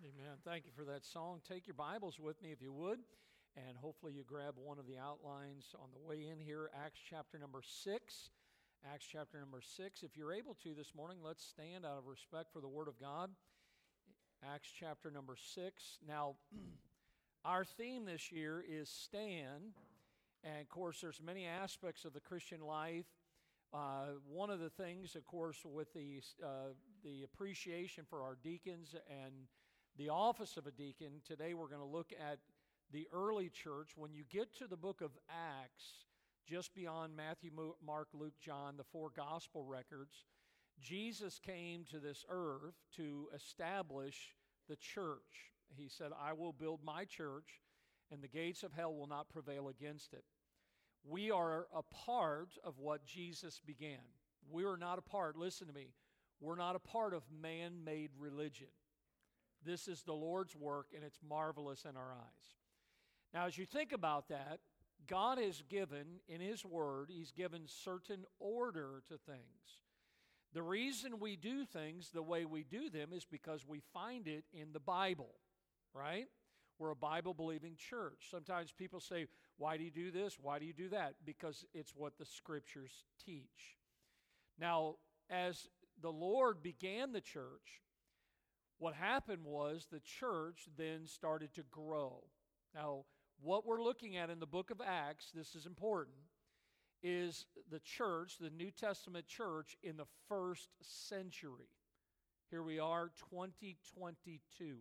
Amen. Thank you for that song. Take your Bibles with me if you would, and hopefully you grab one of the outlines on the way in here. Acts chapter number six. Acts chapter number six. If you're able to this morning, let's stand out of respect for the Word of God. Acts chapter number six. Now, our theme this year is stand, and of course, there's many aspects of the Christian life. Uh, one of the things, of course, with the uh, the appreciation for our deacons and the office of a deacon. Today we're going to look at the early church. When you get to the book of Acts, just beyond Matthew, Mark, Luke, John, the four gospel records, Jesus came to this earth to establish the church. He said, I will build my church, and the gates of hell will not prevail against it. We are a part of what Jesus began. We are not a part, listen to me, we're not a part of man made religion. This is the Lord's work, and it's marvelous in our eyes. Now, as you think about that, God has given, in His Word, He's given certain order to things. The reason we do things the way we do them is because we find it in the Bible, right? We're a Bible believing church. Sometimes people say, Why do you do this? Why do you do that? Because it's what the Scriptures teach. Now, as the Lord began the church, what happened was the church then started to grow. Now, what we're looking at in the book of Acts, this is important, is the church, the New Testament church in the first century. Here we are, 2022.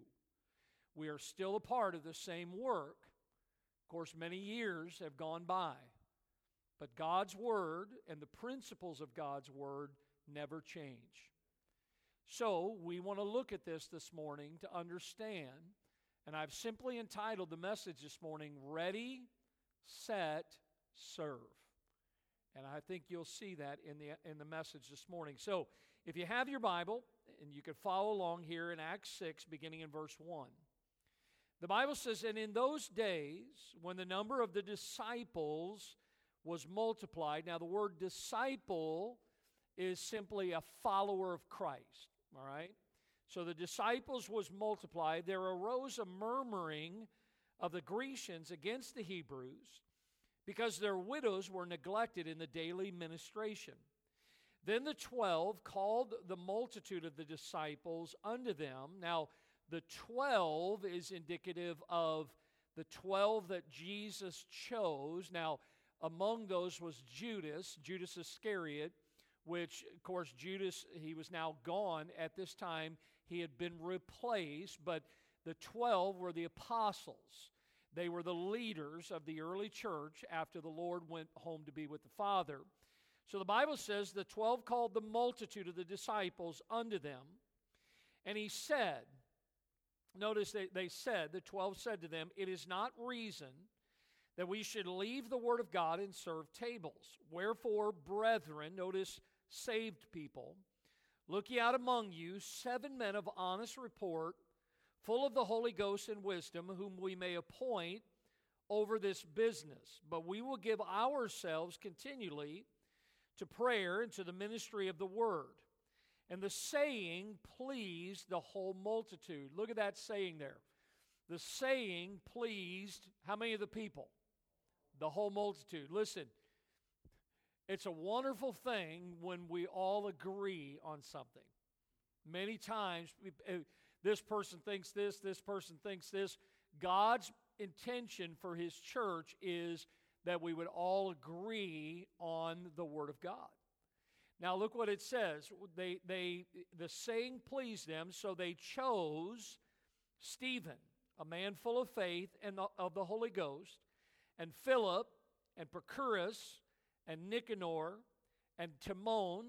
We are still a part of the same work. Of course, many years have gone by, but God's Word and the principles of God's Word never change. So, we want to look at this this morning to understand, and I've simply entitled the message this morning, Ready, Set, Serve. And I think you'll see that in the, in the message this morning. So, if you have your Bible, and you can follow along here in Acts 6, beginning in verse 1. The Bible says, And in those days, when the number of the disciples was multiplied, now the word disciple is simply a follower of Christ. All right? So the disciples was multiplied. There arose a murmuring of the Grecians against the Hebrews because their widows were neglected in the daily ministration. Then the twelve called the multitude of the disciples unto them. Now, the twelve is indicative of the twelve that Jesus chose. Now, among those was Judas, Judas Iscariot which, of course, Judas, he was now gone at this time. He had been replaced, but the 12 were the apostles. They were the leaders of the early church after the Lord went home to be with the Father. So the Bible says the 12 called the multitude of the disciples unto them, and he said, Notice they, they said, the 12 said to them, It is not reason that we should leave the word of God and serve tables. Wherefore, brethren, notice saved people. Look ye out among you seven men of honest report, full of the Holy Ghost and wisdom, whom we may appoint over this business. But we will give ourselves continually to prayer and to the ministry of the word. And the saying pleased the whole multitude. Look at that saying there. The saying pleased how many of the people? The whole multitude. Listen, it's a wonderful thing when we all agree on something. Many times, eh, this person thinks this, this person thinks this. God's intention for His church is that we would all agree on the Word of God. Now, look what it says. They, they, the saying pleased them, so they chose Stephen, a man full of faith and of the Holy Ghost, and Philip, and Prochorus, and Nicanor, and Timon,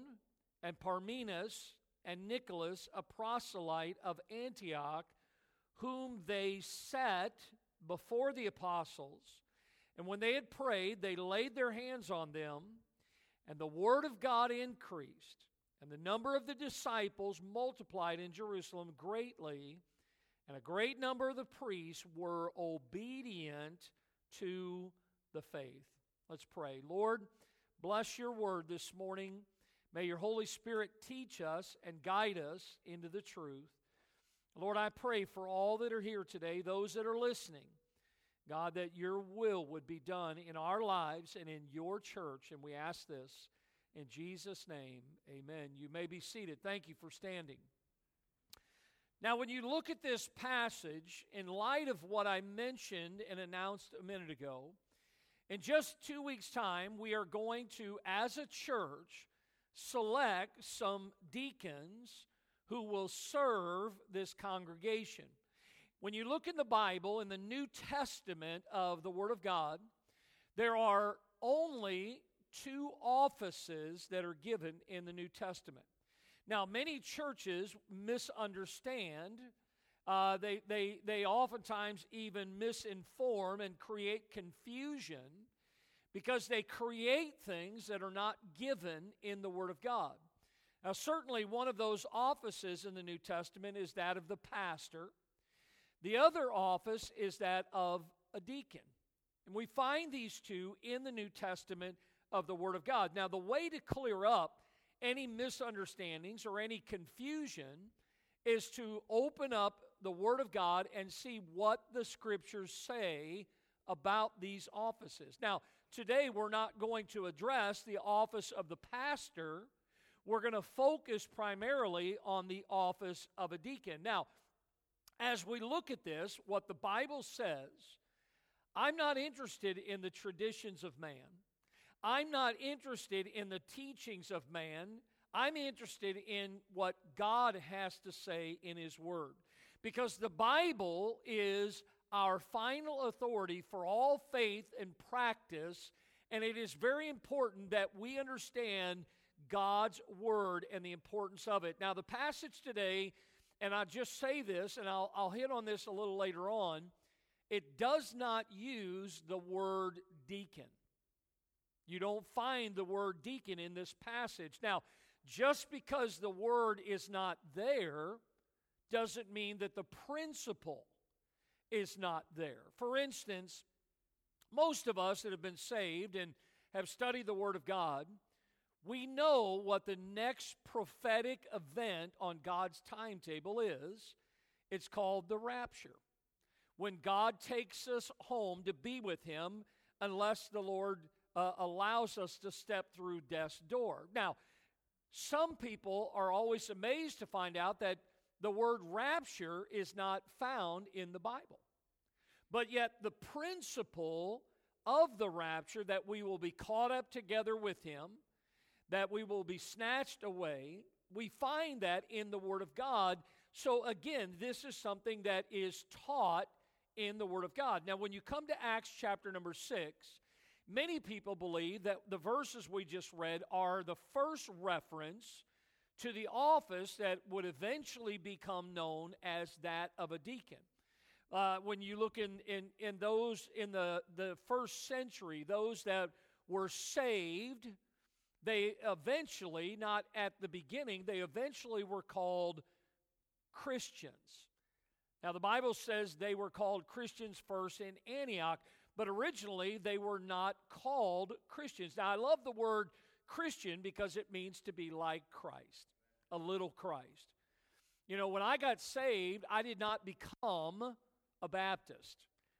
and Parmenas, and Nicholas, a proselyte of Antioch, whom they set before the apostles. And when they had prayed, they laid their hands on them, and the word of God increased. And the number of the disciples multiplied in Jerusalem greatly, and a great number of the priests were obedient to the faith. Let's pray. Lord, Bless your word this morning. May your Holy Spirit teach us and guide us into the truth. Lord, I pray for all that are here today, those that are listening, God, that your will would be done in our lives and in your church. And we ask this in Jesus' name. Amen. You may be seated. Thank you for standing. Now, when you look at this passage, in light of what I mentioned and announced a minute ago, in just two weeks' time, we are going to, as a church, select some deacons who will serve this congregation. When you look in the Bible, in the New Testament of the Word of God, there are only two offices that are given in the New Testament. Now, many churches misunderstand. Uh, they, they, they oftentimes even misinform and create confusion because they create things that are not given in the Word of God. Now, certainly, one of those offices in the New Testament is that of the pastor, the other office is that of a deacon. And we find these two in the New Testament of the Word of God. Now, the way to clear up any misunderstandings or any confusion is to open up the Word of God and see what the Scriptures say about these offices. Now, today we're not going to address the office of the pastor. We're going to focus primarily on the office of a deacon. Now, as we look at this, what the Bible says, I'm not interested in the traditions of man. I'm not interested in the teachings of man. I'm interested in what God has to say in His Word. Because the Bible is our final authority for all faith and practice, and it is very important that we understand God's Word and the importance of it. Now, the passage today, and I'll just say this, and I'll, I'll hit on this a little later on, it does not use the word deacon. You don't find the word deacon in this passage. Now, just because the word is not there doesn't mean that the principle is not there. For instance, most of us that have been saved and have studied the Word of God, we know what the next prophetic event on God's timetable is. It's called the rapture. When God takes us home to be with Him, unless the Lord uh, allows us to step through death's door. Now, some people are always amazed to find out that the word rapture is not found in the Bible. But yet, the principle of the rapture that we will be caught up together with Him, that we will be snatched away, we find that in the Word of God. So, again, this is something that is taught in the Word of God. Now, when you come to Acts chapter number 6, Many people believe that the verses we just read are the first reference to the office that would eventually become known as that of a deacon. Uh, when you look in, in, in those in the, the first century, those that were saved, they eventually, not at the beginning, they eventually were called Christians. Now, the Bible says they were called Christians first in Antioch, but originally they were not called Christians. Now, I love the word Christian because it means to be like Christ, a little Christ. You know, when I got saved, I did not become a Baptist.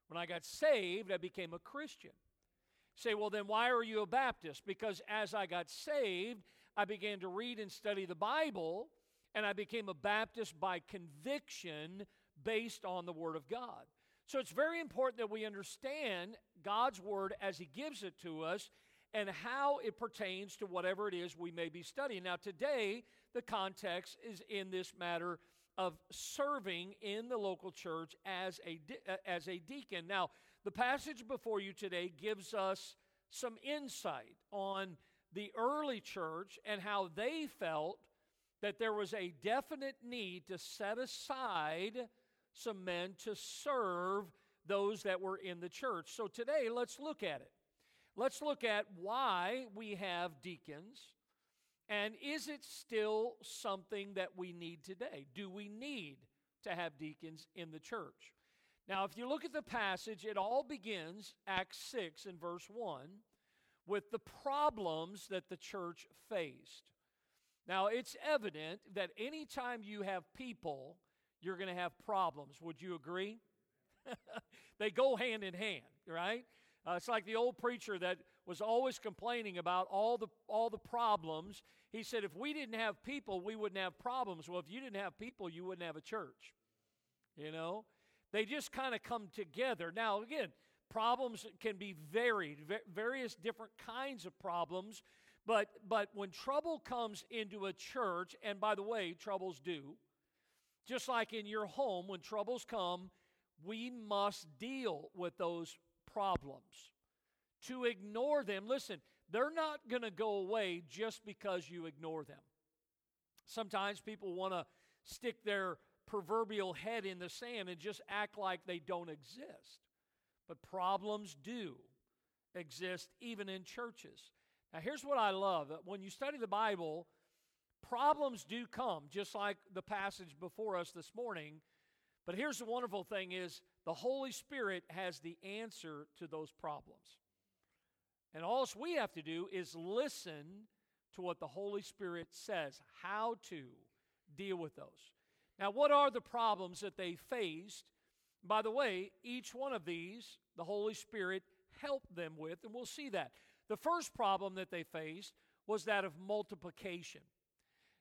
When I got saved, I became a Christian. Say, well, then why are you a Baptist? Because as I got saved, I began to read and study the Bible, and I became a Baptist by conviction based on the Word of God. So it's very important that we understand God's word as He gives it to us and how it pertains to whatever it is we may be studying. Now, today, the context is in this matter of serving in the local church as a, uh, as a deacon. Now, the passage before you today gives us some insight on the early church and how they felt that there was a definite need to set aside some men to serve those that were in the church. So today, let's look at it. Let's look at why we have deacons. And is it still something that we need today? Do we need to have deacons in the church? Now, if you look at the passage, it all begins, Acts 6 and verse 1, with the problems that the church faced. Now, it's evident that anytime you have people you're going to have problems. Would you agree? they go hand in hand, right? Uh, it's like the old preacher that was always complaining about all the all the problems. He said, if we didn't have people, we wouldn't have problems. Well, if you didn't have people, you wouldn't have a church. You know, they just kind of come together. Now, again, problems can be varied, various different kinds of problems. But but when trouble comes into a church, and by the way, troubles do, just like in your home, when troubles come, we must deal with those problems. To ignore them, listen, they're not going to go away just because you ignore them. Sometimes people want to stick their proverbial head in the sand and just act like they don't exist. But problems do exist even in churches. Now, here's what I love when you study the Bible, problems do come, just like the passage before us this morning. But here's the wonderful thing is the Holy Spirit has the answer to those problems. And all we have to do is listen to what the Holy Spirit says, how to deal with those. Now, what are the problems that they faced? By the way, each one of these, the Holy Spirit helped them with, and we'll see that. The first problem that they faced was that of multiplication.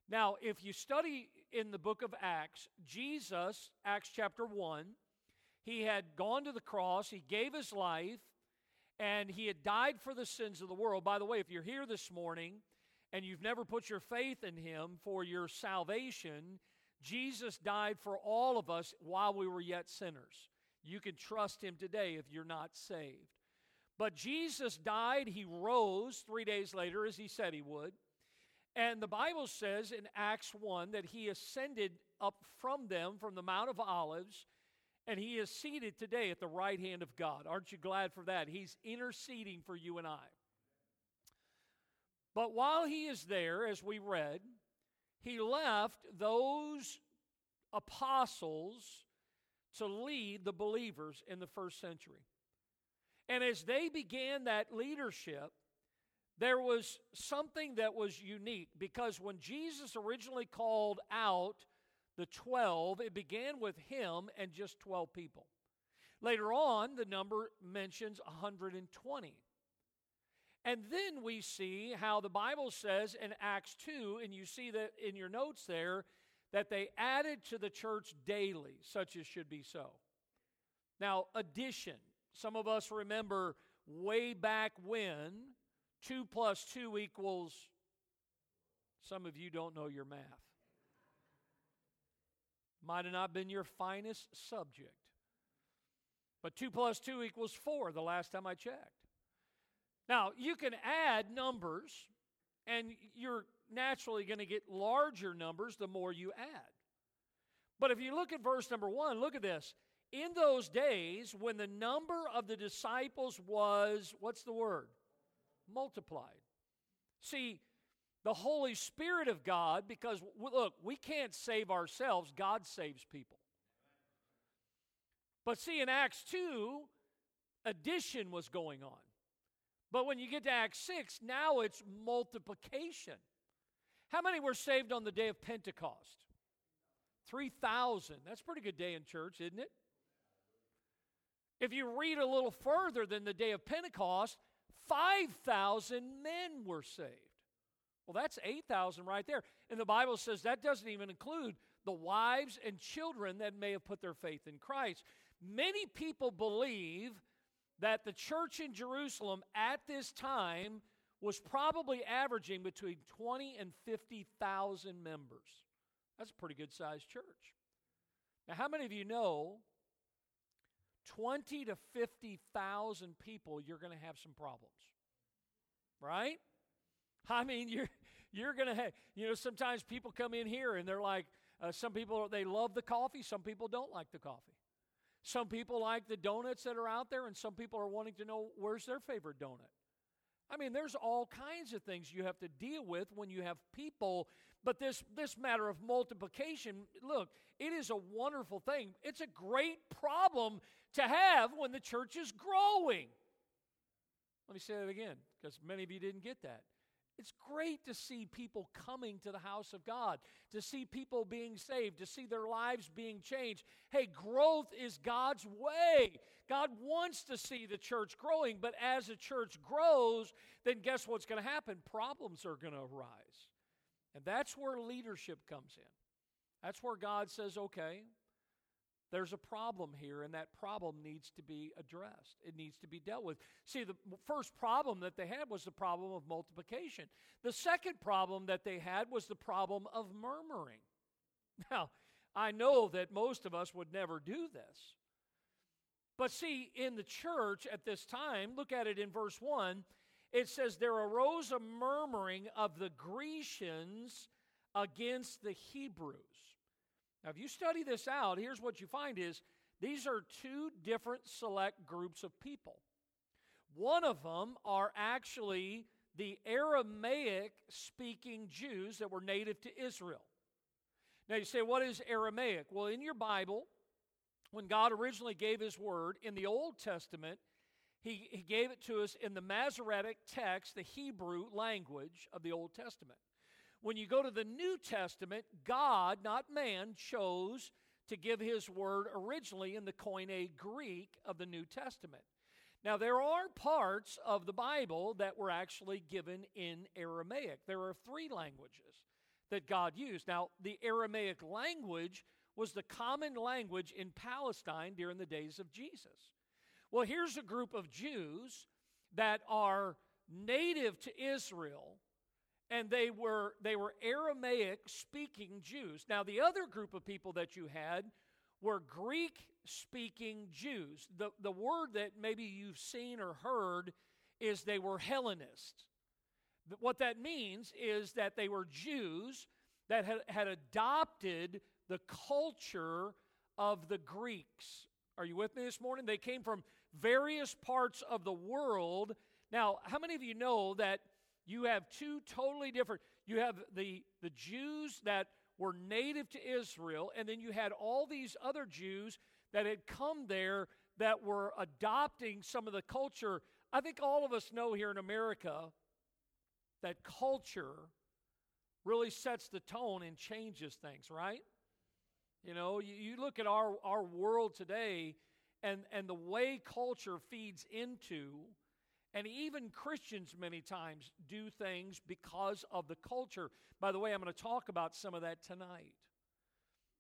Now, if you study in the book of Acts, Jesus, Acts chapter 1, he had gone to the cross, he gave his life, and he had died for the sins of the world. By the way, if you're here this morning and you've never put your faith in him for your salvation, Jesus died for all of us while we were yet sinners. You can trust him today if you're not saved. But Jesus died, he rose three days later, as he said he would. And the Bible says in Acts 1 that he ascended up from them from the Mount of Olives, and he is seated today at the right hand of God. Aren't you glad for that? He's interceding for you and I. But while he is there, as we read, he left those apostles to lead the believers in the first century. And as they began that leadership, there was something that was unique because when Jesus originally called out the 12, it began with him and just 12 people. Later on, the number mentions 120. And then we see how the Bible says in Acts 2, and you see that in your notes there, that they added to the church daily, such as should be so. Now, addition. Some of us remember way back when 2 plus 2 equals, some of you don't know your math. Might have not been your finest subject. But 2 plus 2 equals 4 the last time I checked. Now, you can add numbers, and you're naturally going to get larger numbers the more you add. But if you look at verse number 1, look at this. In those days, when the number of the disciples was, what's the word? multiplied. See, the Holy Spirit of God, because look, we can't save ourselves, God saves people. But see, in Acts 2, addition was going on. But when you get to Acts 6, now it's multiplication. How many were saved on the day of Pentecost? 3,000. That's a pretty good day in church, isn't it? If you read a little further than the day of Pentecost, 5,000 men were saved. Well, that's 8,000 right there. And the Bible says that doesn't even include the wives and children that may have put their faith in Christ. Many people believe that the church in Jerusalem at this time was probably averaging between 20 and 50,000 members. That's a pretty good sized church. Now, how many of you know 20 to 50,000 people, you're going to have some problems. Right? I mean, you're you're going to have, you know, sometimes people come in here and they're like, uh, some people, they love the coffee, some people don't like the coffee. Some people like the donuts that are out there, and some people are wanting to know where's their favorite donut. I mean, there's all kinds of things you have to deal with when you have people. But this, this matter of multiplication, look, it is a wonderful thing. It's a great problem to have when the church is growing. Let me say that again, because many of you didn't get that. It's great to see people coming to the house of God, to see people being saved, to see their lives being changed. Hey, growth is God's way. God wants to see the church growing, but as a church grows, then guess what's going to happen? Problems are going to arise. And that's where leadership comes in. That's where God says, okay, there's a problem here, and that problem needs to be addressed. It needs to be dealt with. See, the first problem that they had was the problem of multiplication. The second problem that they had was the problem of murmuring. Now, I know that most of us would never do this. But see, in the church at this time, look at it in verse 1, it says, There arose a murmuring of the Grecians against the Hebrews. Now, if you study this out, here's what you find is these are two different select groups of people. One of them are actually the Aramaic speaking Jews that were native to Israel. Now, you say, what is Aramaic? Well, in your Bible, when God originally gave His word in the Old Testament, He, he gave it to us in the Masoretic text, the Hebrew language of the Old Testament. When you go to the New Testament, God, not man, chose to give his word originally in the Koine Greek of the New Testament. Now, there are parts of the Bible that were actually given in Aramaic. There are three languages that God used. Now, the Aramaic language was the common language in Palestine during the days of Jesus. Well, here's a group of Jews that are native to Israel and they were they were Aramaic speaking Jews. Now the other group of people that you had were Greek speaking Jews. The the word that maybe you've seen or heard is they were Hellenists. What that means is that they were Jews that had, had adopted the culture of the Greeks. Are you with me this morning? They came from various parts of the world. Now, how many of you know that you have two totally different you have the the jews that were native to israel and then you had all these other jews that had come there that were adopting some of the culture. I think all of us know here in america that culture really sets the tone and changes things right? You know you, you look at our our world today and and the way culture feeds into and even Christians, many times, do things because of the culture. By the way, I'm going to talk about some of that tonight.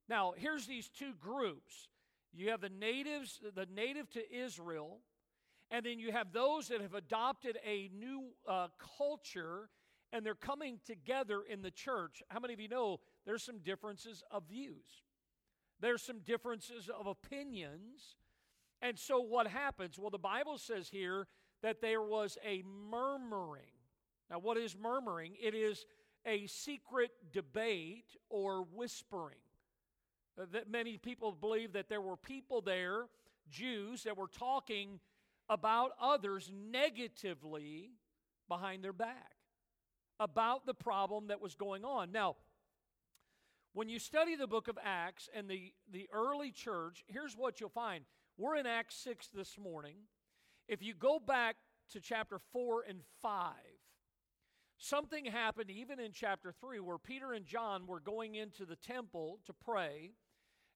Now, here's these two groups you have the natives, the native to Israel, and then you have those that have adopted a new uh, culture and they're coming together in the church. How many of you know there's some differences of views? There's some differences of opinions. And so what happens? Well, the Bible says here that there was a murmuring. Now, what is murmuring? It is a secret debate or whispering. Uh, that many people believe that there were people there, Jews, that were talking about others negatively behind their back about the problem that was going on. Now, when you study the book of Acts and the, the early church, here's what you'll find. We're in Acts 6 this morning. If you go back to chapter 4 and 5, something happened even in chapter 3 where Peter and John were going into the temple to pray,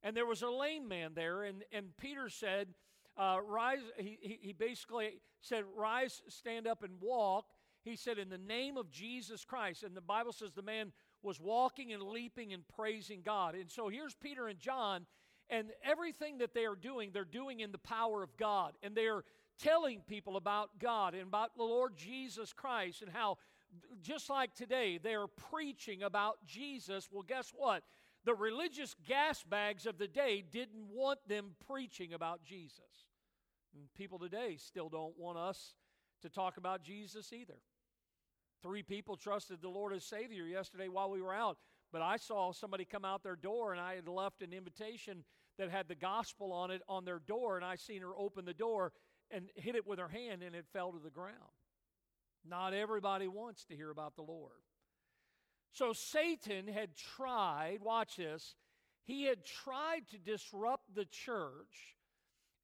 and there was a lame man there, and, and Peter said, uh, Rise, he, he basically said, Rise, stand up, and walk. He said, In the name of Jesus Christ. And the Bible says the man was walking and leaping and praising God. And so here's Peter and John, and everything that they are doing, they're doing in the power of God. And they're telling people about God and about the Lord Jesus Christ and how, just like today, they're preaching about Jesus. Well, guess what? The religious gas bags of the day didn't want them preaching about Jesus. And people today still don't want us to talk about Jesus either. Three people trusted the Lord as Savior yesterday while we were out, but I saw somebody come out their door and I had left an invitation that had the gospel on it on their door, and I seen her open the door and hit it with her hand and it fell to the ground. Not everybody wants to hear about the Lord. So Satan had tried, watch this, he had tried to disrupt the church,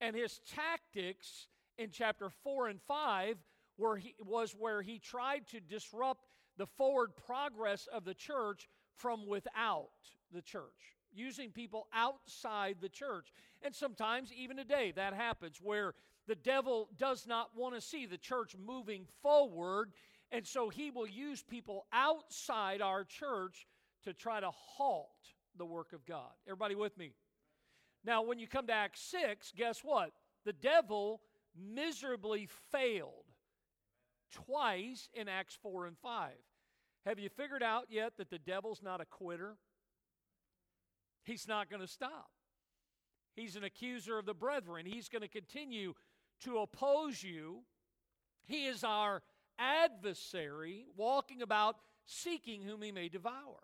and his tactics in chapter 4 and 5 were he, was where he tried to disrupt the forward progress of the church from without the church, using people outside the church. And sometimes, even today, that happens where the devil does not want to see the church moving forward, and so he will use people outside our church to try to halt the work of God. Everybody with me? Now, when you come to Acts 6, guess what? The devil miserably failed twice in Acts 4 and 5. Have you figured out yet that the devil's not a quitter? He's not going to stop. He's an accuser of the brethren. He's going to continue to oppose you. He is our adversary, walking about seeking whom he may devour.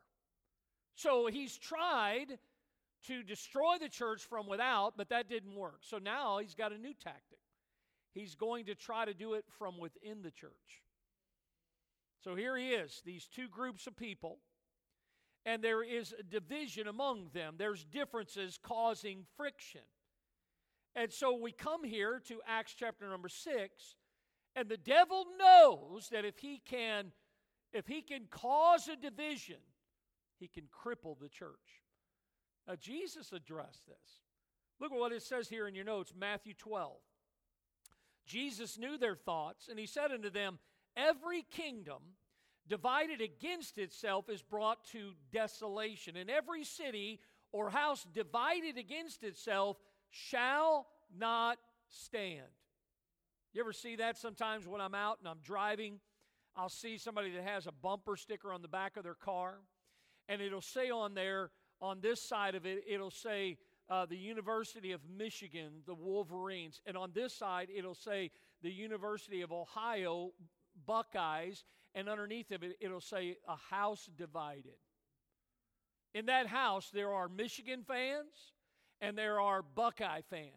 So he's tried to destroy the church from without, but that didn't work. So now he's got a new tactic. He's going to try to do it from within the church. So here he is, these two groups of people, and there is a division among them. There's differences causing friction. And so we come here to Acts chapter number 6, and the devil knows that if he can if he can cause a division, he can cripple the church. Now Jesus addressed this. Look at what it says here in your notes, Matthew 12. Jesus knew their thoughts, and he said unto them, Every kingdom divided against itself is brought to desolation, and every city or house divided against itself shall not stand. You ever see that sometimes when I'm out and I'm driving? I'll see somebody that has a bumper sticker on the back of their car, and it'll say on there, on this side of it, it'll say, uh, the University of Michigan, the Wolverines. And on this side, it'll say the University of Ohio, Buckeyes. And underneath of it, it'll say a house divided. In that house, there are Michigan fans and there are Buckeye fans.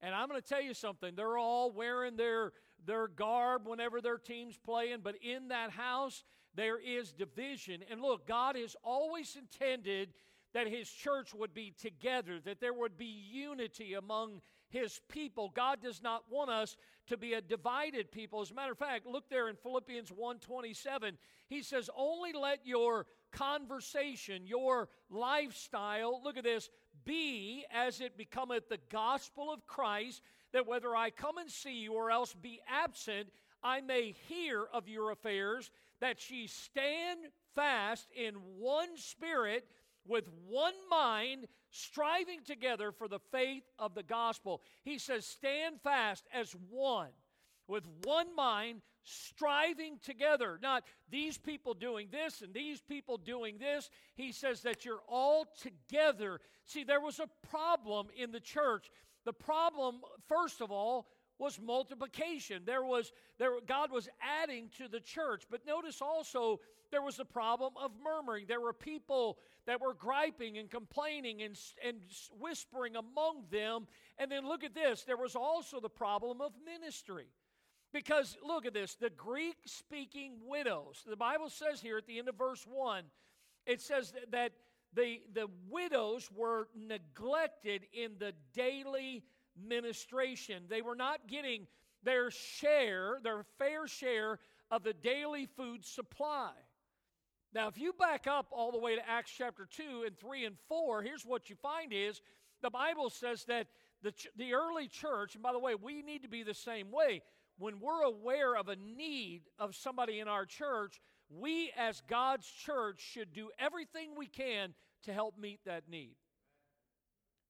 And I'm going to tell you something, they're all wearing their, their garb whenever their team's playing, but in that house, there is division. And look, God has always intended that his church would be together, that there would be unity among his people. God does not want us to be a divided people. As a matter of fact, look there in Philippians 1:27. He says, "Only let your conversation, your lifestyle, look at this, be as it becometh the gospel of Christ, that whether I come and see you or else be absent, I may hear of your affairs, that ye stand fast in one spirit, with one mind, striving together for the faith of the gospel. He says, Stand fast as one, with one mind, striving together. Not these people doing this and these people doing this. He says that you're all together. See, there was a problem in the church. The problem, first of all, was multiplication. There was there God was adding to the church. But notice also there was a problem of murmuring. There were people that were griping and complaining and, and whispering among them. And then look at this there was also the problem of ministry. Because look at this the Greek speaking widows, the Bible says here at the end of verse 1, it says that the, the widows were neglected in the daily ministration. They were not getting their share, their fair share of the daily food supply. Now, if you back up all the way to Acts chapter 2 and 3 and 4, here's what you find is the Bible says that the, the early church, and by the way, we need to be the same way. When we're aware of a need of somebody in our church, we as God's church should do everything we can to help meet that need.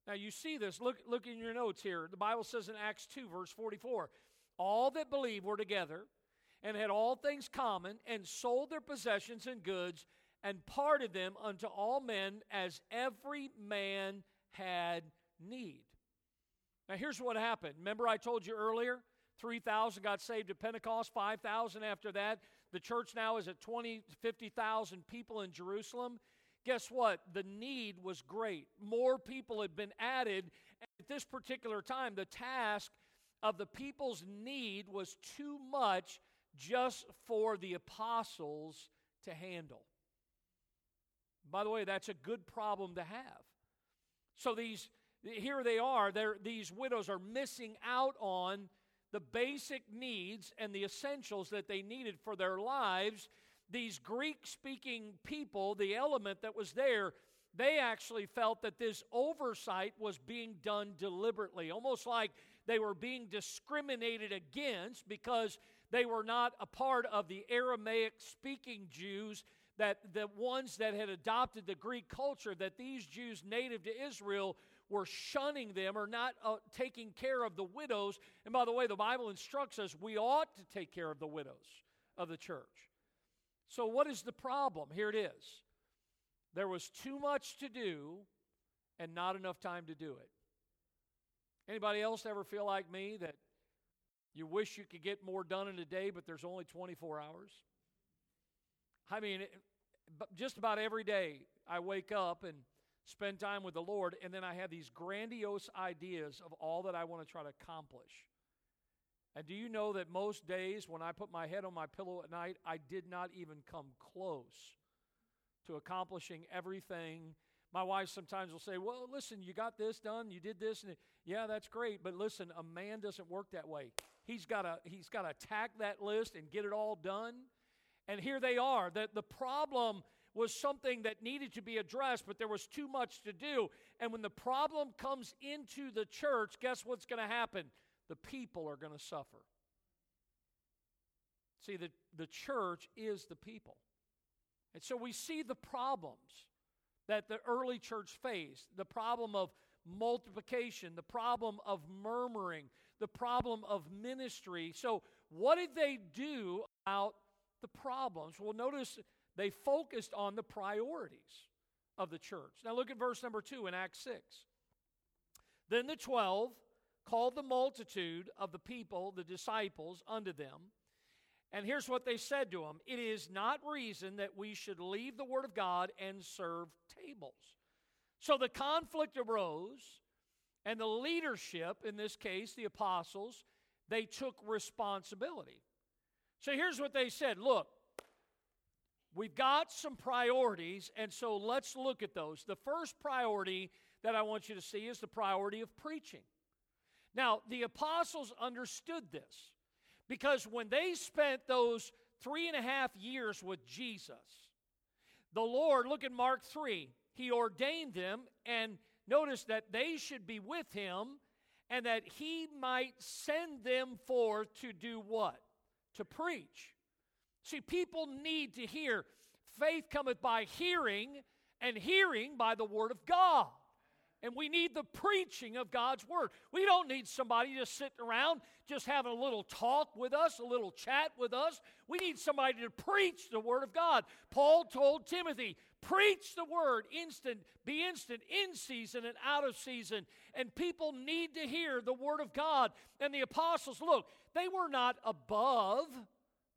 Now you see this. Look, look in your notes here. The Bible says in Acts 2, verse 44, all that believe were together and had all things common, and sold their possessions and goods, and parted them unto all men as every man had need. Now, here's what happened. Remember, I told you earlier 3,000 got saved at Pentecost, 5,000 after that. The church now is at 20, 50,000 people in Jerusalem. Guess what? The need was great. More people had been added. At this particular time, the task of the people's need was too much just for the apostles to handle. By the way, that's a good problem to have. So these here they are, these widows are missing out on the basic needs and the essentials that they needed for their lives. these Greek speaking people, the element that was there, they actually felt that this oversight was being done deliberately, almost like they were being discriminated against because they were not a part of the Aramaic speaking Jews, that the ones that had adopted the Greek culture, that these Jews native to Israel were shunning them or not uh, taking care of the widows. And by the way, the Bible instructs us we ought to take care of the widows of the church. So, what is the problem? Here it is there was too much to do and not enough time to do it. Anybody else ever feel like me that you wish you could get more done in a day, but there's only 24 hours? I mean, just about every day I wake up and spend time with the Lord, and then I have these grandiose ideas of all that I want to try to accomplish. And do you know that most days when I put my head on my pillow at night, I did not even come close to accomplishing everything. My wife sometimes will say, Well, listen, you got this done, you did this, and yeah, that's great. But listen, a man doesn't work that way. He's got to he's got to attack that list and get it all done. And here they are. That the problem was something that needed to be addressed, but there was too much to do. And when the problem comes into the church, guess what's going to happen? The people are going to suffer. See, the, the church is the people. And so we see the problems that the early church faced the problem of multiplication, the problem of murmuring, the problem of ministry. So, what did they do about the problems? Well, notice they focused on the priorities of the church. Now, look at verse number two in Acts 6. Then the twelve called the multitude of the people, the disciples, unto them and here's what they said to him It is not reason that we should leave the Word of God and serve tables. So the conflict arose, and the leadership, in this case, the apostles, they took responsibility. So here's what they said Look, we've got some priorities, and so let's look at those. The first priority that I want you to see is the priority of preaching. Now, the apostles understood this. Because when they spent those three and a half years with Jesus, the Lord, look at Mark 3, He ordained them, and notice that they should be with Him, and that He might send them forth to do what? To preach. See, people need to hear. Faith cometh by hearing, and hearing by the Word of God. And we need the preaching of God's word. We don't need somebody just sitting around, just having a little talk with us, a little chat with us. We need somebody to preach the word of God. Paul told Timothy, preach the word instant, be instant, in season and out of season. And people need to hear the word of God. And the apostles, look, they were not above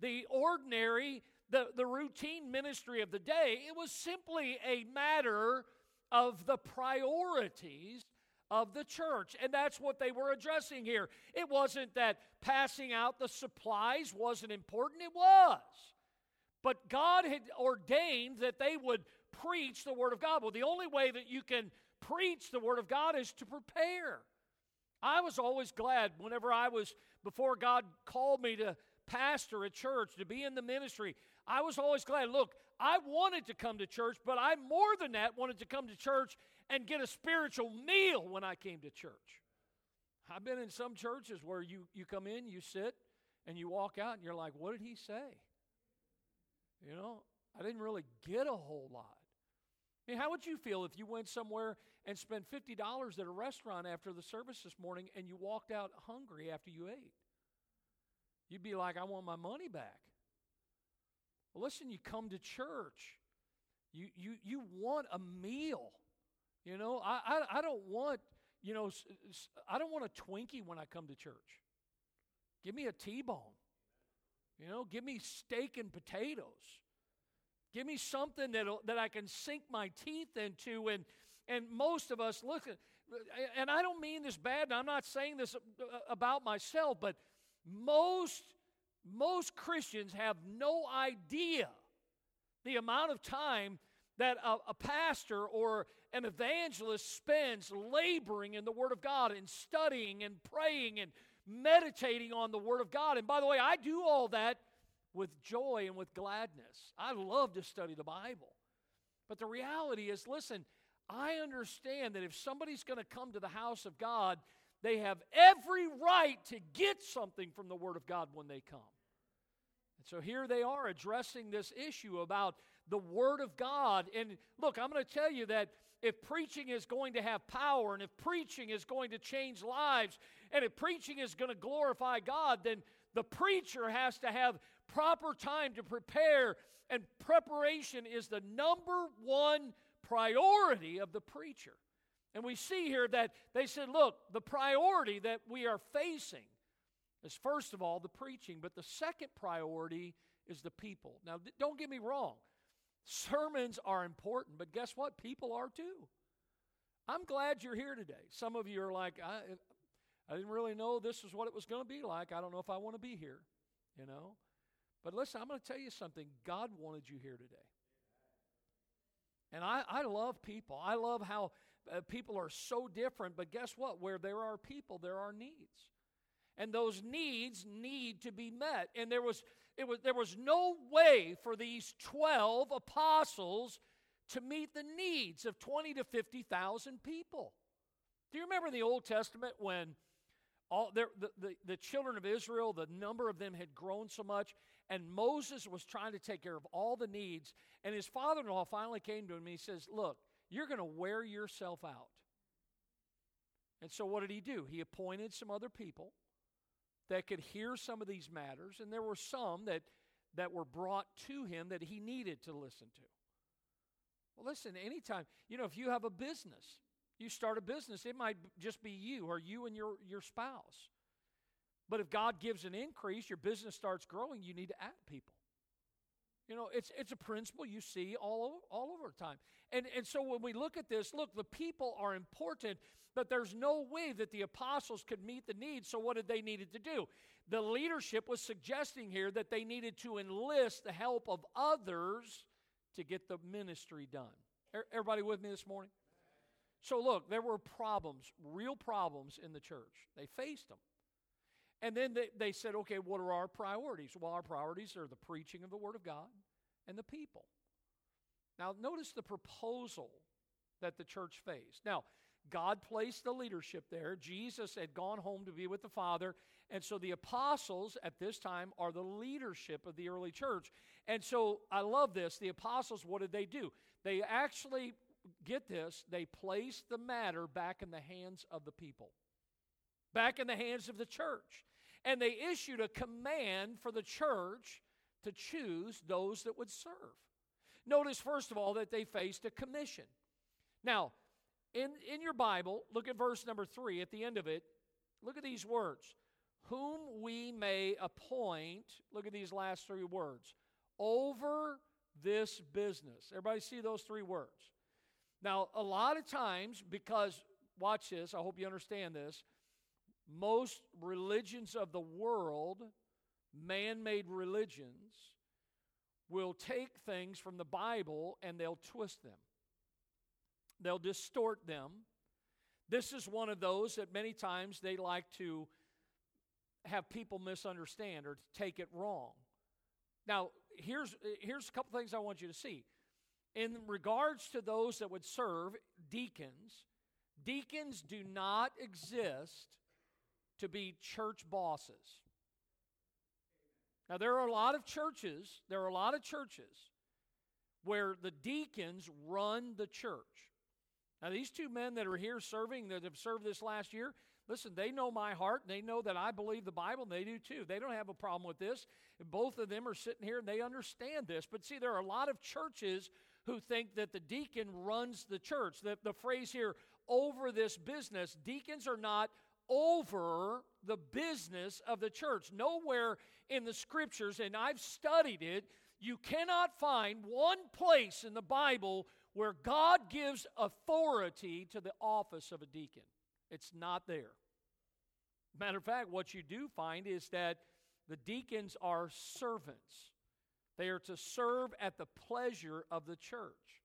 the ordinary, the, the routine ministry of the day. It was simply a matter of the priorities of the church. And that's what they were addressing here. It wasn't that passing out the supplies wasn't important, it was. But God had ordained that they would preach the Word of God. Well, the only way that you can preach the Word of God is to prepare. I was always glad whenever I was, before God called me to pastor a church, to be in the ministry, I was always glad. Look, I wanted to come to church, but I more than that wanted to come to church and get a spiritual meal when I came to church. I've been in some churches where you, you come in, you sit, and you walk out, and you're like, what did he say? You know, I didn't really get a whole lot. I mean, how would you feel if you went somewhere and spent $50 at a restaurant after the service this morning and you walked out hungry after you ate? You'd be like, I want my money back. Well, listen, you come to church. You, you, you want a meal. You know, I, I, I don't want, you know, I don't want a Twinkie when I come to church. Give me a T-bone. You know, give me steak and potatoes. Give me something that that I can sink my teeth into. And and most of us look and I don't mean this bad. And I'm not saying this about myself, but most most Christians have no idea the amount of time that a, a, pastor or an evangelist spends laboring in the Word of God and studying and praying and meditating on the Word of God. And by the way, I do all that with joy and with gladness. I love to study the Bible. But the reality is listen, I understand that if somebody's going to come to the house of God, they have every right to get something from the Word of God when they come. And so here they are addressing this issue about the Word of God. And look, I'm going to tell you that if preaching is going to have power and if preaching is going to change lives and if preaching is going to glorify God, then the preacher has to have proper time to prepare, and preparation is the number one priority of the preacher. And we see here that they said, look, the priority that we are facing is first of all the preaching, but the second priority is the people. Now, don't get me wrong. Sermons are important, but guess what? People are too. I'm glad you're here today. Some of you are like, I, I didn't really know this was what it was going to be like. I don't know if I want to be here, you know. But listen, I'm going to tell you something. God wanted you here today. And I, I love people. I love how uh, people are so different, but guess what? Where there are people, there are needs. And those needs need to be met. And there was, it was, there was no way for these 12 apostles to meet the needs of 20 to 50,000 people. Do you remember in the Old Testament when all the, the, the children of Israel, the number of them had grown so much, and Moses was trying to take care of all the needs. And his father in law finally came to him and he says, Look, you're going to wear yourself out. And so what did he do? He appointed some other people that could hear some of these matters, and there were some that, that were brought to him that he needed to listen to. Well, listen, anytime, you know, if you have a business, you start a business, it might just be you or you and your, your spouse. But if God gives an increase, your business starts growing, you need to add people. You know, it's, it's a principle you see all over, all over time. And, and so when we look at this, look, the people are important, but there's no way that the apostles could meet the needs. So what did they needed to do? The leadership was suggesting here that they needed to enlist the help of others to get the ministry done. Everybody with me this morning? So, look, there were problems, real problems in the church. They faced them. And then they, they said, okay, what are our priorities? Well, our priorities are the preaching of the Word of God and the people. Now, notice the proposal that the church faced. Now, God placed the leadership there. Jesus had gone home to be with the Father. And so the apostles at this time are the leadership of the early church. And so I love this. The apostles, what did they do? They actually get this, they placed the matter back in the hands of the people, back in the hands of the church. And they issued a command for the church to choose those that would serve. Notice, first of all, that they faced a commission. Now, in, in your Bible, look at verse number three at the end of it. Look at these words whom we may appoint, look at these last three words, over this business. Everybody see those three words? Now, a lot of times, because, watch this, I hope you understand this, most religions of the world, man made religions, will take things from the Bible and they'll twist them, they'll distort them. This is one of those that many times they like to have people misunderstand or take it wrong. Now, here's, here's a couple things I want you to see in regards to those that would serve deacons, deacons do not exist to be church bosses. Now, there are a lot of churches, there are a lot of churches where the deacons run the church. Now, these two men that are here serving, that have served this last year, listen, they know my heart. And They know that I believe the Bible, and they do too. They don't have a problem with this. Both of them are sitting here and they understand this. But see, there are a lot of churches who think that the deacon runs the church. The, the phrase here, over this business, deacons are not over the business of the church. Nowhere in the scriptures, and I've studied it, you cannot find one place in the Bible where God gives authority to the office of a deacon. It's not there. Matter of fact, what you do find is that the deacons are servants. They are to serve at the pleasure of the church.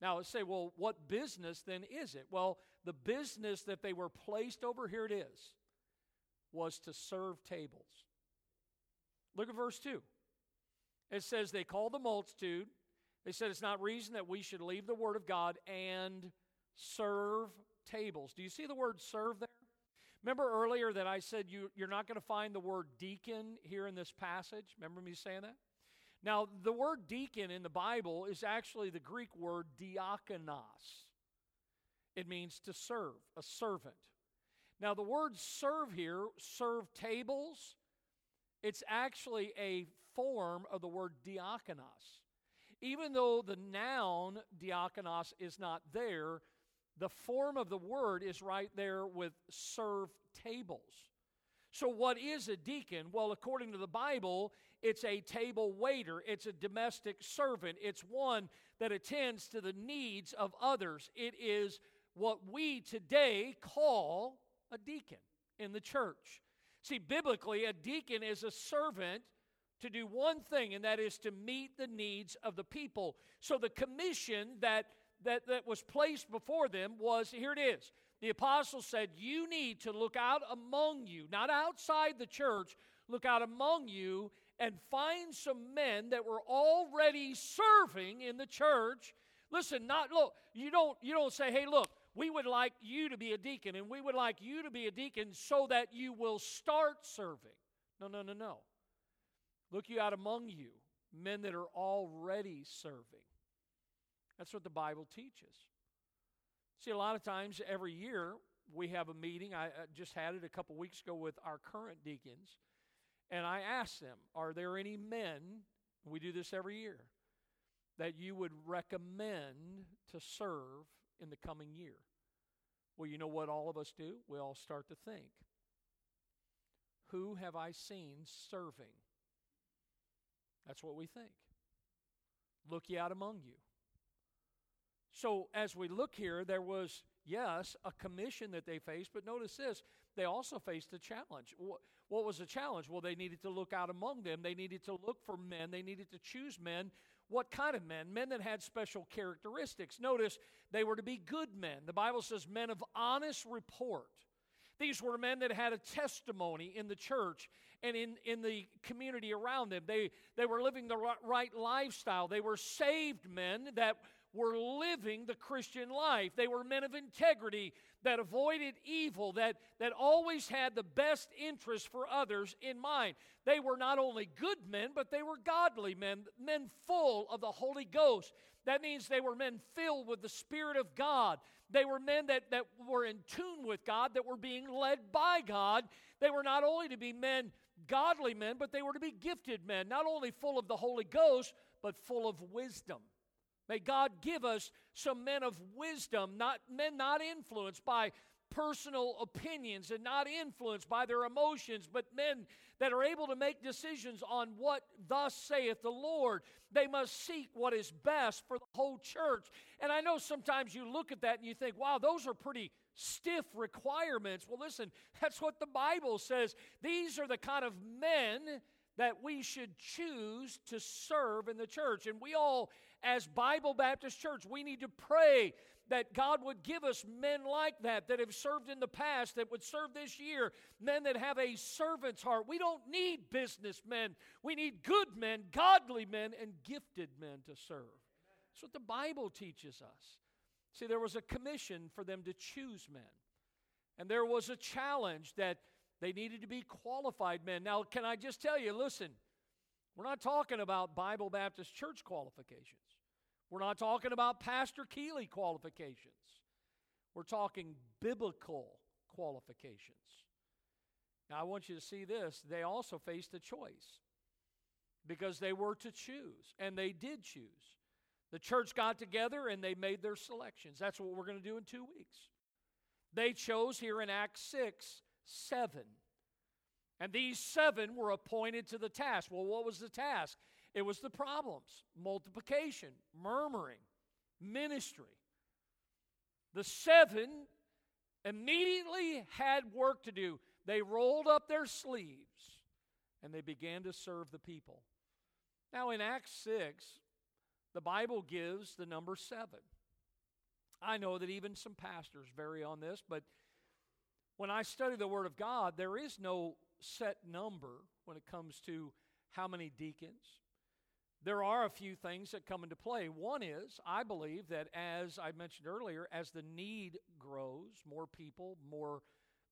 Now, let's say, well, what business then is it? Well, the business that they were placed over, here it is, was to serve tables. Look at verse 2. It says they called the multitude. They said it's not reason that we should leave the word of God and serve tables. Do you see the word serve there? Remember earlier that I said you, you're not going to find the word deacon here in this passage? Remember me saying that? Now, the word deacon in the Bible is actually the Greek word diakonos. It means to serve, a servant. Now, the word serve here, serve tables, it's actually a form of the word diakonos. Even though the noun diakonos is not there, the form of the word is right there with serve tables. So, what is a deacon? Well, according to the Bible, it's a table waiter, it's a domestic servant, it's one that attends to the needs of others. It is what we today call a deacon in the church. See, biblically, a deacon is a servant to do one thing, and that is to meet the needs of the people. So the commission that, that, that was placed before them was here it is. The apostle said, You need to look out among you, not outside the church, look out among you and find some men that were already serving in the church. Listen, not look, you don't you don't say, "Hey, look, we would like you to be a deacon and we would like you to be a deacon so that you will start serving." No, no, no, no. Look you out among you, men that are already serving. That's what the Bible teaches. See, a lot of times every year we have a meeting. I just had it a couple weeks ago with our current deacons. And I asked them, Are there any men, we do this every year, that you would recommend to serve in the coming year? Well, you know what all of us do? We all start to think. Who have I seen serving? That's what we think. Look ye out among you. So, as we look here, there was, yes, a commission that they faced, but notice this they also faced a challenge. What was the challenge? Well, they needed to look out among them. They needed to look for men. They needed to choose men. What kind of men? Men that had special characteristics. Notice they were to be good men. The Bible says men of honest report. These were men that had a testimony in the church and in, in the community around them. They, they were living the right lifestyle. They were saved men that were living the Christian life. They were men of integrity that avoided evil, that, that always had the best interest for others in mind. They were not only good men, but they were godly men, men full of the Holy Ghost. That means they were men filled with the Spirit of God. They were men that, that were in tune with God, that were being led by God. They were not only to be men, godly men, but they were to be gifted men, not only full of the Holy Ghost, but full of wisdom. May God give us some men of wisdom, not men not influenced by personal opinions and not influenced by their emotions, but men that are able to make decisions on what thus saith the Lord. They must seek what is best for the whole church. And I know sometimes you look at that and you think, wow, those are pretty stiff requirements. Well, listen, that's what the Bible says. These are the kind of men that we should choose to serve in the church. And we all, as Bible Baptist Church, we need to pray that God would give us men like that, that have served in the past, that would serve this year, men that have a servant's heart. We don't need businessmen. We need good men, godly men, and gifted men to serve. That's what the Bible teaches us. See, there was a commission for them to choose men. And there was a challenge that they needed to be qualified men. Now, can I just tell you, listen, we're not talking about Bible Baptist Church qualifications. We're not talking about Pastor Keeley qualifications. We're talking biblical qualifications. Now, I want you to see this. They also faced a choice because they were to choose, and they did choose. The church got together and they made their selections. That's what we're going to do in two weeks. They chose here in Acts 6 seven. And these seven were appointed to the task. Well, what was the task? It was the problems multiplication, murmuring, ministry. The seven immediately had work to do. They rolled up their sleeves and they began to serve the people. Now, in Acts 6, the Bible gives the number seven. I know that even some pastors vary on this, but when I study the Word of God, there is no set number when it comes to how many deacons. there are a few things that come into play. One is, I believe that as I mentioned earlier, as the need grows, more people, more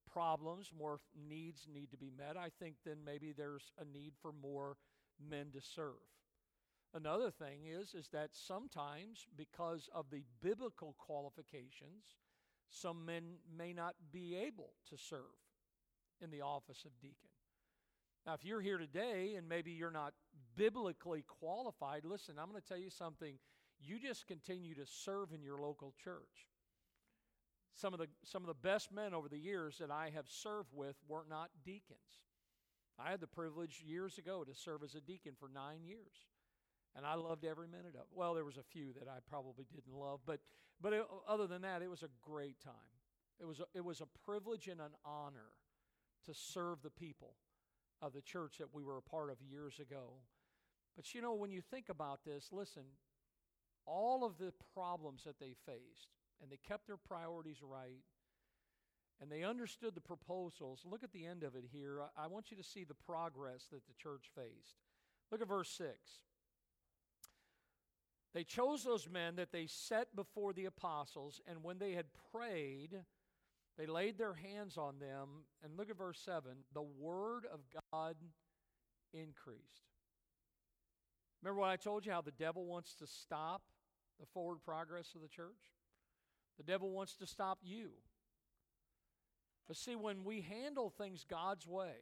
problems, more needs need to be met, I think then maybe there's a need for more men to serve. Another thing is is that sometimes because of the biblical qualifications, some men may not be able to serve in the office of deacon. Now, if you're here today and maybe you're not biblically qualified, listen, I'm going to tell you something. You just continue to serve in your local church. Some of the some of the best men over the years that I have served with were not deacons. I had the privilege years ago to serve as a deacon for 9 years. And I loved every minute of it. Well, there was a few that I probably didn't love, but but it, other than that, it was a great time. It was a, it was a privilege and an honor to serve the people of the church that we were a part of years ago. But you know, when you think about this, listen, all of the problems that they faced, and they kept their priorities right, and they understood the proposals. Look at the end of it here. I, I want you to see the progress that the church faced. Look at verse 6. They chose those men that they set before the apostles, and when they had prayed, they laid their hands on them, and look at verse 7 the word of God increased. Remember what I told you how the devil wants to stop the forward progress of the church? The devil wants to stop you. But see, when we handle things God's way,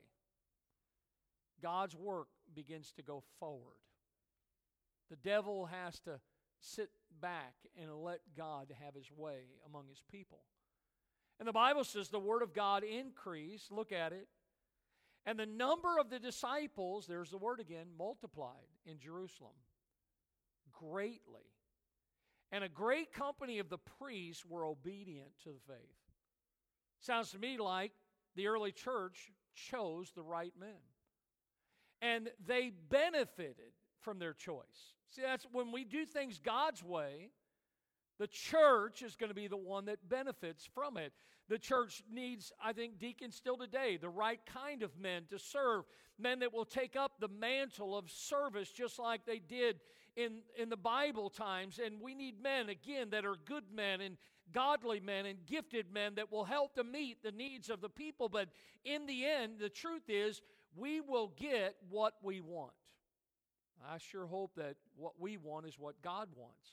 God's work begins to go forward. The devil has to sit back and let God have his way among his people. And the Bible says the Word of God increased. Look at it. And the number of the disciples, there's the word again, multiplied in Jerusalem greatly. And a great company of the priests were obedient to the faith. Sounds to me like the early church chose the right men. And they benefited from their choice. See, that's when we do things God's way, the church is going to be the one that benefits from it. The church needs, I think, deacons still today, the right kind of men to serve, men that will take up the mantle of service just like they did in, in the Bible times. And we need men, again, that are good men and godly men and gifted men that will help to meet the needs of the people. But in the end, the truth is, we will get what we want. I sure hope that what we want is what God wants.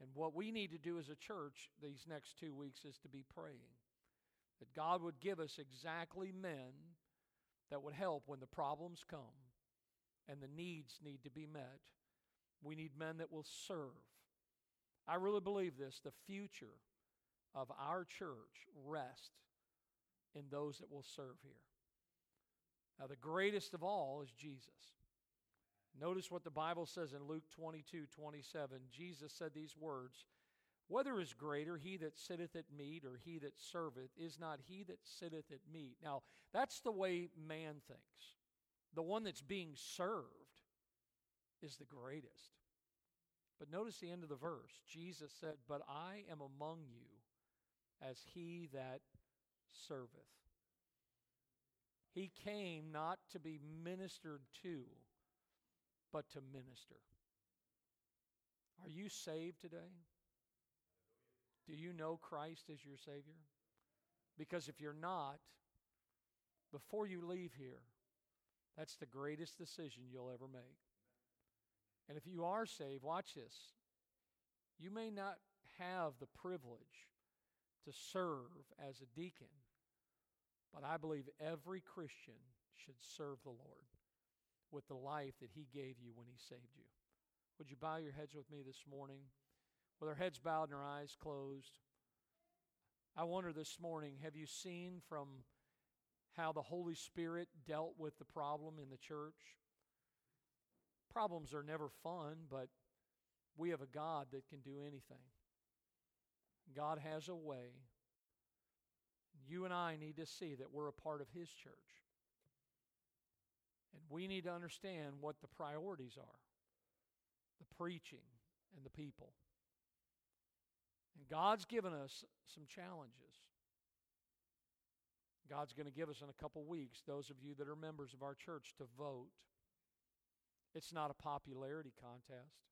And what we need to do as a church these next two weeks is to be praying that God would give us exactly men that would help when the problems come and the needs need to be met. We need men that will serve. I really believe this the future of our church rests in those that will serve here. Now, the greatest of all is Jesus. Notice what the Bible says in Luke 22 27. Jesus said these words Whether is greater, he that sitteth at meat or he that serveth, is not he that sitteth at meat. Now, that's the way man thinks. The one that's being served is the greatest. But notice the end of the verse. Jesus said, But I am among you as he that serveth. He came not to be ministered to but to minister. Are you saved today? Do you know Christ as your Savior? Because if you're not, before you leave here, that's the greatest decision you'll ever make. And if you are saved, watch this. You may not have the privilege to serve as a deacon, but I believe every Christian should serve the Lord with the life that He gave you when He saved you. Would you bow your heads with me this morning? With our heads bowed and our eyes closed, I wonder this morning have you seen from how the Holy Spirit dealt with the problem in the church? Problems are never fun, but we have a God that can do anything. God has a way. You and I need to see that we're a part of His church. And we need to understand what the priorities are the preaching and the people. And God's given us some challenges. God's going to give us in a couple weeks, those of you that are members of our church, to vote. It's not a popularity contest.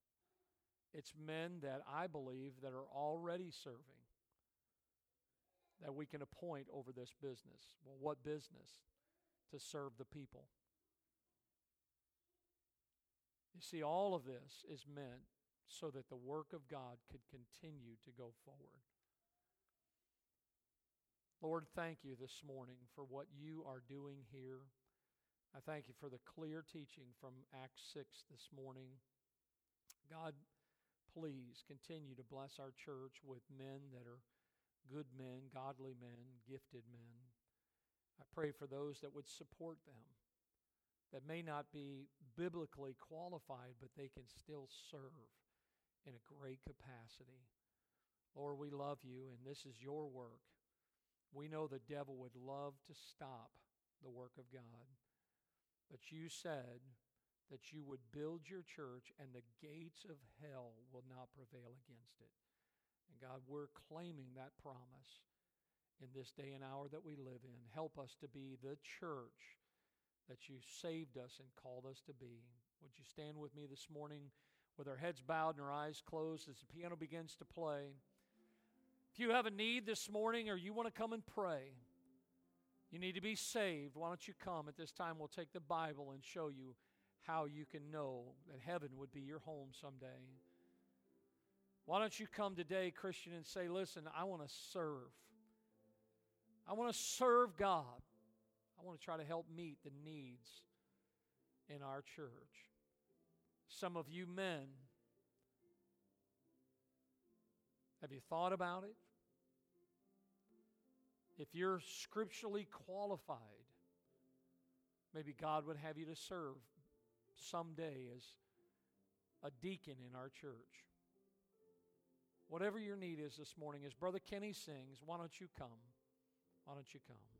It's men that I believe that are already serving that we can appoint over this business. Well, what business? To serve the people. You see, all of this is meant so that the work of God could continue to go forward. Lord, thank you this morning for what you are doing here. I thank you for the clear teaching from Acts 6 this morning. God, please continue to bless our church with men that are good men, godly men, gifted men. I pray for those that would support them, that may not be biblically qualified, but they can still serve in a great capacity. Lord, we love you, and this is your work. We know the devil would love to stop the work of God, but you said that you would build your church and the gates of hell will not prevail against it. And God, we're claiming that promise in this day and hour that we live in. Help us to be the church that you saved us and called us to be. Would you stand with me this morning with our heads bowed and our eyes closed as the piano begins to play? If you have a need this morning or you want to come and pray, you need to be saved, why don't you come at this time? We'll take the Bible and show you how you can know that heaven would be your home someday. Why don't you come today, Christian, and say, Listen, I want to serve. I want to serve God. I want to try to help meet the needs in our church. Some of you men, have you thought about it? If you're scripturally qualified, maybe God would have you to serve someday as a deacon in our church. Whatever your need is this morning, as Brother Kenny sings, why don't you come? Why don't you come?